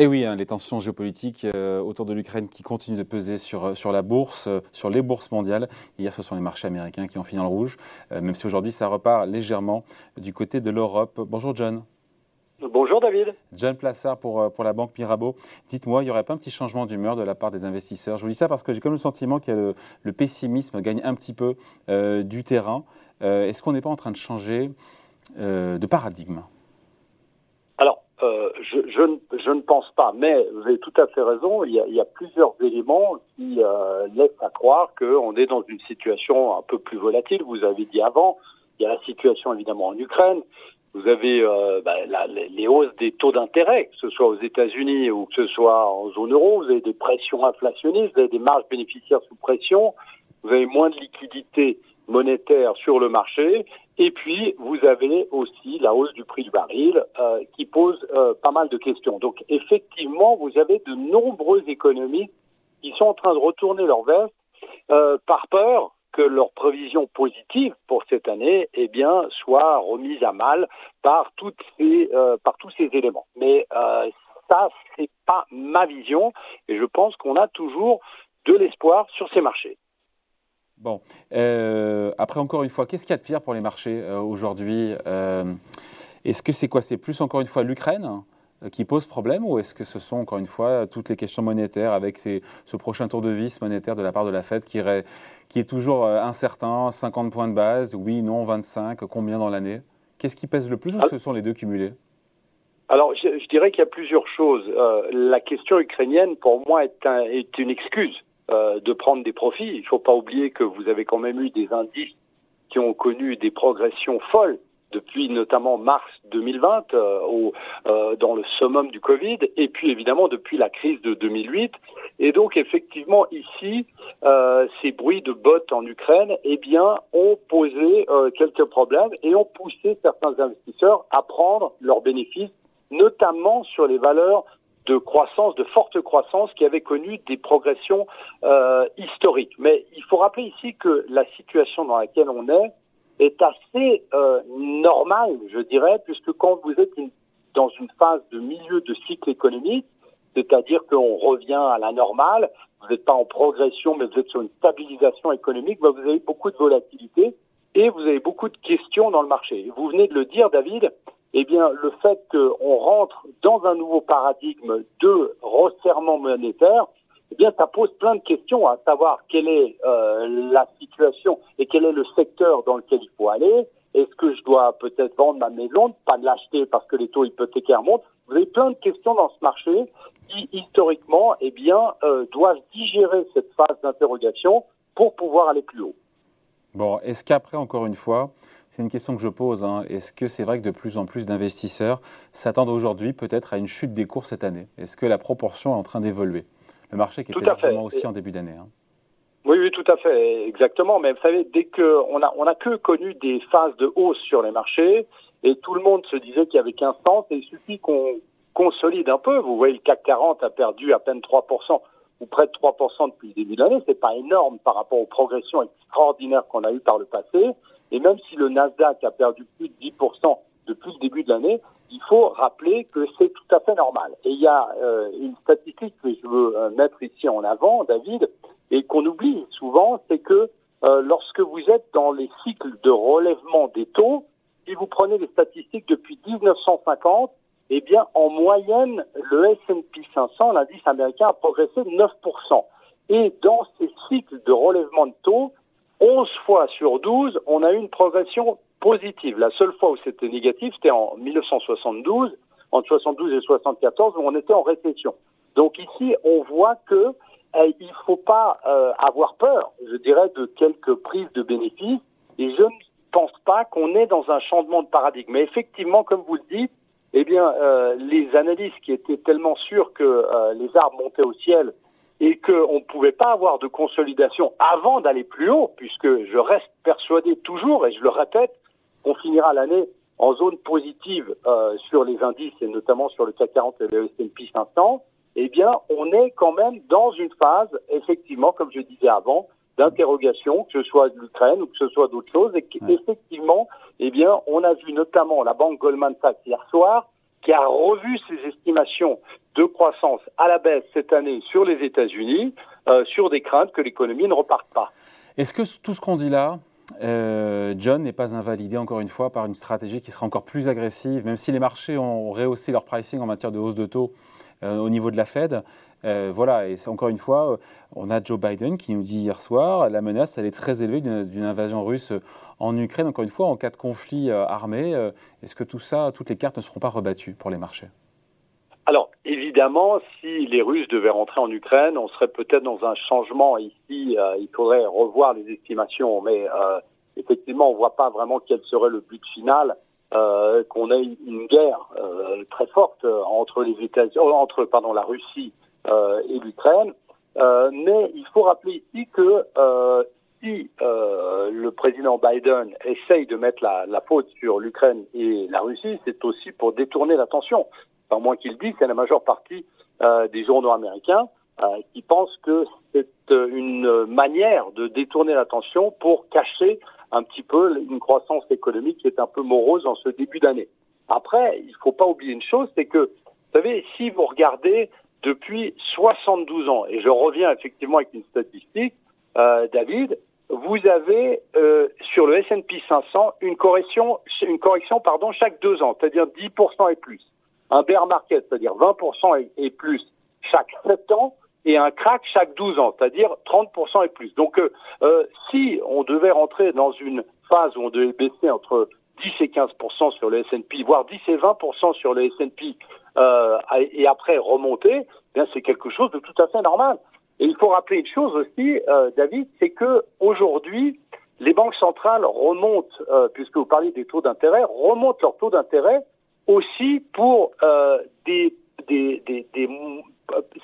Et oui, hein, les tensions géopolitiques euh, autour de l'Ukraine qui continuent de peser sur, euh, sur la bourse, euh, sur les bourses mondiales. Hier, ce sont les marchés américains qui ont fini dans le rouge, même si aujourd'hui, ça repart légèrement du côté de l'Europe. Bonjour John. Bonjour David. John Plassard pour, pour la banque Mirabeau. Dites-moi, il n'y aurait pas un petit changement d'humeur de la part des investisseurs? Je vous dis ça parce que j'ai comme le sentiment que le, pessimisme gagne un petit peu du terrain. Est-ce qu'on n'est pas en train de changer de paradigme? Euh, je, je, ne, je, ne, pense pas, mais vous avez tout à fait raison. Il y a, il y a plusieurs éléments qui euh, laissent à croire qu'on est dans une situation un peu plus volatile. Vous avez dit avant, il y a la situation évidemment en Ukraine. Vous avez euh, bah, la, les hausses des taux d'intérêt, que ce soit aux États-Unis ou que ce soit en zone euro. Vous avez des pressions inflationnistes, vous avez des marges bénéficiaires sous pression. Vous avez moins de liquidités monétaire sur le marché. Et puis, vous avez aussi la hausse du prix du baril euh, qui pose euh, pas mal de questions. Donc, effectivement, vous avez de nombreux économistes qui sont en train de retourner leur veste euh, par peur que leurs prévisions positives pour cette année, eh bien, soient remises à mal par toutes ces, par tous ces éléments. Mais ça, c'est pas ma vision, et je pense qu'on a toujours de l'espoir sur ces marchés. Bon, euh, après encore une fois, qu'est-ce qu'il y a de pire pour les marchés euh, aujourd'hui euh, Est-ce que c'est quoi? C'est plus encore une fois l'Ukraine qui pose problème ou est-ce que ce sont encore une fois toutes les questions monétaires avec ce prochain tour de vis monétaire de la part de la Fed qui, qui est toujours incertain, 50 points de base, oui, non, 25, combien dans l'année? Qu'est-ce qui pèse le plus ou ce sont les deux cumulés? Alors, je, dirais qu'il y a plusieurs choses. la question ukrainienne, pour moi, est, un, est une excuse euh, de prendre des profits. Il ne faut pas oublier que vous avez quand même eu des indices qui ont connu des progressions folles depuis notamment mars 2020 euh, euh, dans le summum du Covid et puis évidemment depuis la crise de 2008 et donc effectivement ici ces bruits de bottes en Ukraine eh bien ont posé quelques problèmes et ont poussé certains investisseurs à prendre leurs bénéfices notamment sur les valeurs de croissance, de forte croissance, qui avait connu des progressions euh, historiques. Mais il faut rappeler ici que la situation dans laquelle on est est assez euh, normale, je dirais, puisque quand vous êtes dans une phase de milieu de cycle économique, c'est-à-dire qu'on revient à la normale, vous n'êtes pas en progression, mais vous êtes sur une stabilisation économique, ben, vous avez beaucoup de volatilité et vous avez beaucoup de questions dans le marché. Vous venez de le dire, David, eh bien, le fait qu'on rentre dans un nouveau paradigme de resserrement monétaire, eh bien, ça pose plein de questions, à savoir quelle est euh, la situation et quel est le secteur dans lequel il faut aller. Est-ce que je dois peut-être vendre ma maison, pas l'acheter parce que les taux hypothécaires montent? Vous avez plein de questions dans ce marché qui, historiquement, eh bien, euh, doivent digérer cette phase d'interrogation pour pouvoir aller plus haut. Bon, est-ce qu'après, encore une fois, c'est une question que je pose. Hein. Est-ce que c'est vrai que de plus en plus d'investisseurs s'attendent aujourd'hui peut-être à une chute des cours cette année? Est-ce que la proportion est en train d'évoluer? Le marché qui était largement aussi en début d'année. Hein. Oui, oui, tout à fait, exactement. Mais vous savez, dès qu'on a, on a que connu des phases de hausse sur les marchés, et tout le monde se disait qu'il y avait 15 sens, et il suffit qu'on consolide un peu. Vous voyez, le CAC 40 a perdu à peine 3% ou près de 3% depuis le début de l'année. C'est pas énorme par rapport aux progressions extraordinaires qu'on a eues par le passé. Et même si le Nasdaq a perdu plus de 10% depuis le début de l'année, il faut rappeler que c'est tout à fait normal. Et il y a euh, une statistique que je veux euh, mettre ici en avant, David, et qu'on oublie souvent, c'est que euh, lorsque vous êtes dans les cycles de relèvement des taux, si vous prenez les statistiques depuis 1950, eh bien, en moyenne, le S&P 500, l'indice américain, a progressé de 9%. Et dans ces cycles de relèvement de taux, 11 fois sur 12, on a eu une progression positive. La seule fois où c'était négatif, c'était en 1972, entre 72 et 74, où on était en récession. Donc ici, on voit que eh, il ne faut pas euh, avoir peur, je dirais, de quelques prises de bénéfices. Et je ne pense pas qu'on est dans un changement de paradigme. Mais effectivement, comme vous le dites, eh bien, euh, les analystes qui étaient tellement sûrs que euh, les arbres montaient au ciel et qu'on ne pouvait pas avoir de consolidation avant d'aller plus haut, puisque je reste persuadé toujours, et je le répète, qu'on finira l'année en zone positive euh, sur les indices et notamment sur le CAC 40 et le S&P 500, eh bien, on est quand même dans une phase, effectivement, comme je disais avant, d'interrogation, que ce soit de l'Ukraine ou que ce soit d'autres choses, et qu'effectivement, eh bien, on a vu notamment la banque Goldman Sachs hier soir qui a revu ses estimations de croissance à la baisse cette année sur les États-Unis, euh, sur des craintes que l'économie ne reparte pas. Est-ce que tout ce qu'on dit là, euh, John n'est pas invalidé encore une fois par une stratégie qui sera encore plus agressive, même si les marchés ont rehaussé leur pricing en matière de hausse de taux euh, au niveau de la Fed? Euh, voilà, et encore une fois, on a Joe Biden qui nous dit hier soir, la menace, elle est très élevée d'une invasion russe en Ukraine. Encore une fois, en cas de conflit armé, est-ce que tout ça, toutes les cartes ne seront pas rebattues pour les marchés? Alors, évidemment, si les Russes devaient rentrer en Ukraine, on serait peut-être dans un changement ici. Euh, il faudrait revoir les estimations, mais euh, effectivement, on voit pas vraiment quel serait le but final. Euh, qu'on ait une guerre euh, très forte entre les États, entre pardon la Russie et l'Ukraine. mais il faut rappeler ici que si le président Biden essaye de mettre la, faute sur l'Ukraine et la Russie, c'est aussi pour détourner l'attention pas moins qu'il dit, c'est la majeure partie euh, des journaux américains euh, qui pensent que c'est euh, une manière de détourner l'attention pour cacher un petit peu une croissance économique qui est un peu morose en ce début d'année. Après, il ne faut pas oublier une chose, c'est que, vous savez, si vous regardez depuis 72 ans, et je reviens effectivement avec une statistique, euh, David, vous avez euh, sur le S&P 500 une correction, une correction pardon, chaque deux ans, c'est-à-dire 10% et plus un bear market, c'est-à-dire 20% et, plus chaque 7 ans, et un crack chaque 12 ans, c'est-à-dire 30% et plus. Donc, euh, euh, si on devait rentrer dans une phase où on devait baisser entre 10 et 15% sur le S&P, voire 10 et 20% sur le S&P, euh, et après remonter, eh bien c'est quelque chose de tout à fait normal. Et il faut rappeler une chose aussi, euh, David, c'est que aujourd'hui, les banques centrales remontent, euh, puisque vous parlez des taux d'intérêt, remontent leurs taux d'intérêt aussi pour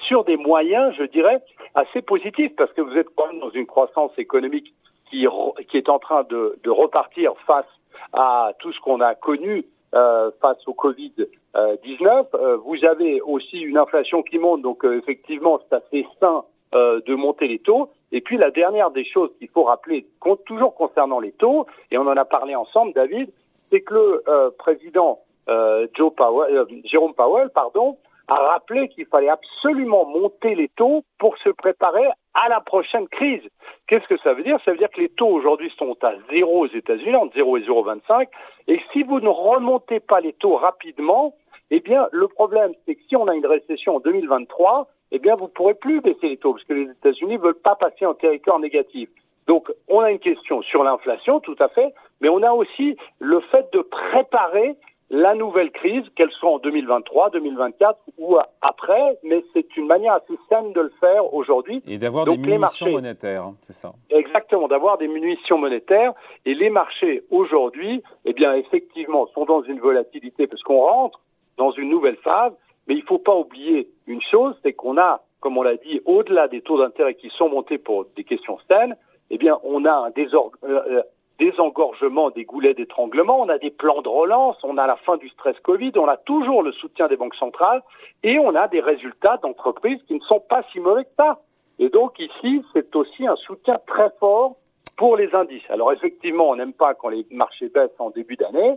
sur des moyens, je dirais, assez positifs, parce que vous êtes quand même dans une croissance économique qui, qui est en train de, de repartir face à tout ce qu'on a connu euh, face au Covid-19. Euh, vous avez aussi une inflation qui monte, donc euh, effectivement, c'est assez sain de monter les taux. Et puis la dernière des choses qu'il faut rappeler, toujours concernant les taux, et on en a parlé ensemble, David, c'est que le président Jérôme Powell, pardon, a rappelé qu'il fallait absolument monter les taux pour se préparer à la prochaine crise. Qu'est-ce que ça veut dire? Ça veut dire que les taux aujourd'hui sont à zéro aux États-Unis, entre 0 et 0,25, et si vous ne remontez pas les taux rapidement, eh bien, le problème, c'est que si on a une récession en 2023, eh bien, vous ne pourrez plus baisser les taux, parce que les États-Unis ne veulent pas passer en territoire négatif. Donc, on a une question sur l'inflation, tout à fait, mais on a aussi le fait de préparer la nouvelle crise, qu'elle soit en 2023, 2024 ou après, mais c'est une manière assez saine de le faire aujourd'hui. Et d'avoir des munitions monétaires, hein, c'est ça. Exactement, d'avoir des munitions monétaires. Et les marchés aujourd'hui, eh bien, effectivement, sont dans une volatilité parce qu'on rentre dans une nouvelle phase. Mais il ne faut pas oublier une chose, c'est qu'on a, comme on l'a dit, au-delà des taux d'intérêt qui sont montés pour des questions saines, eh bien, on a un désordre, euh, euh, désengorgement des goulets d'étranglement, on a des plans de relance, on a la fin du stress Covid, on a toujours le soutien des banques centrales et on a des résultats d'entreprises qui ne sont pas si mauvais que ça. Et donc ici, c'est aussi un soutien très fort pour les indices. Alors effectivement, on n'aime pas quand les marchés baissent en début d'année,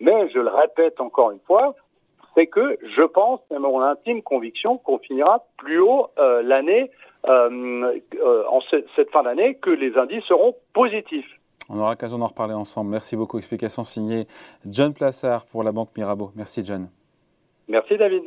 mais je le répète encore une fois, c'est que je pense, c'est mon intime conviction, qu'on finira plus haut euh, l'année, euh, euh, en cette fin d'année, que les indices seront positifs. On aura l'occasion d'en reparler ensemble. Merci beaucoup. Explication signée John Plassard pour la Banque Mirabeau. Merci John. Merci David.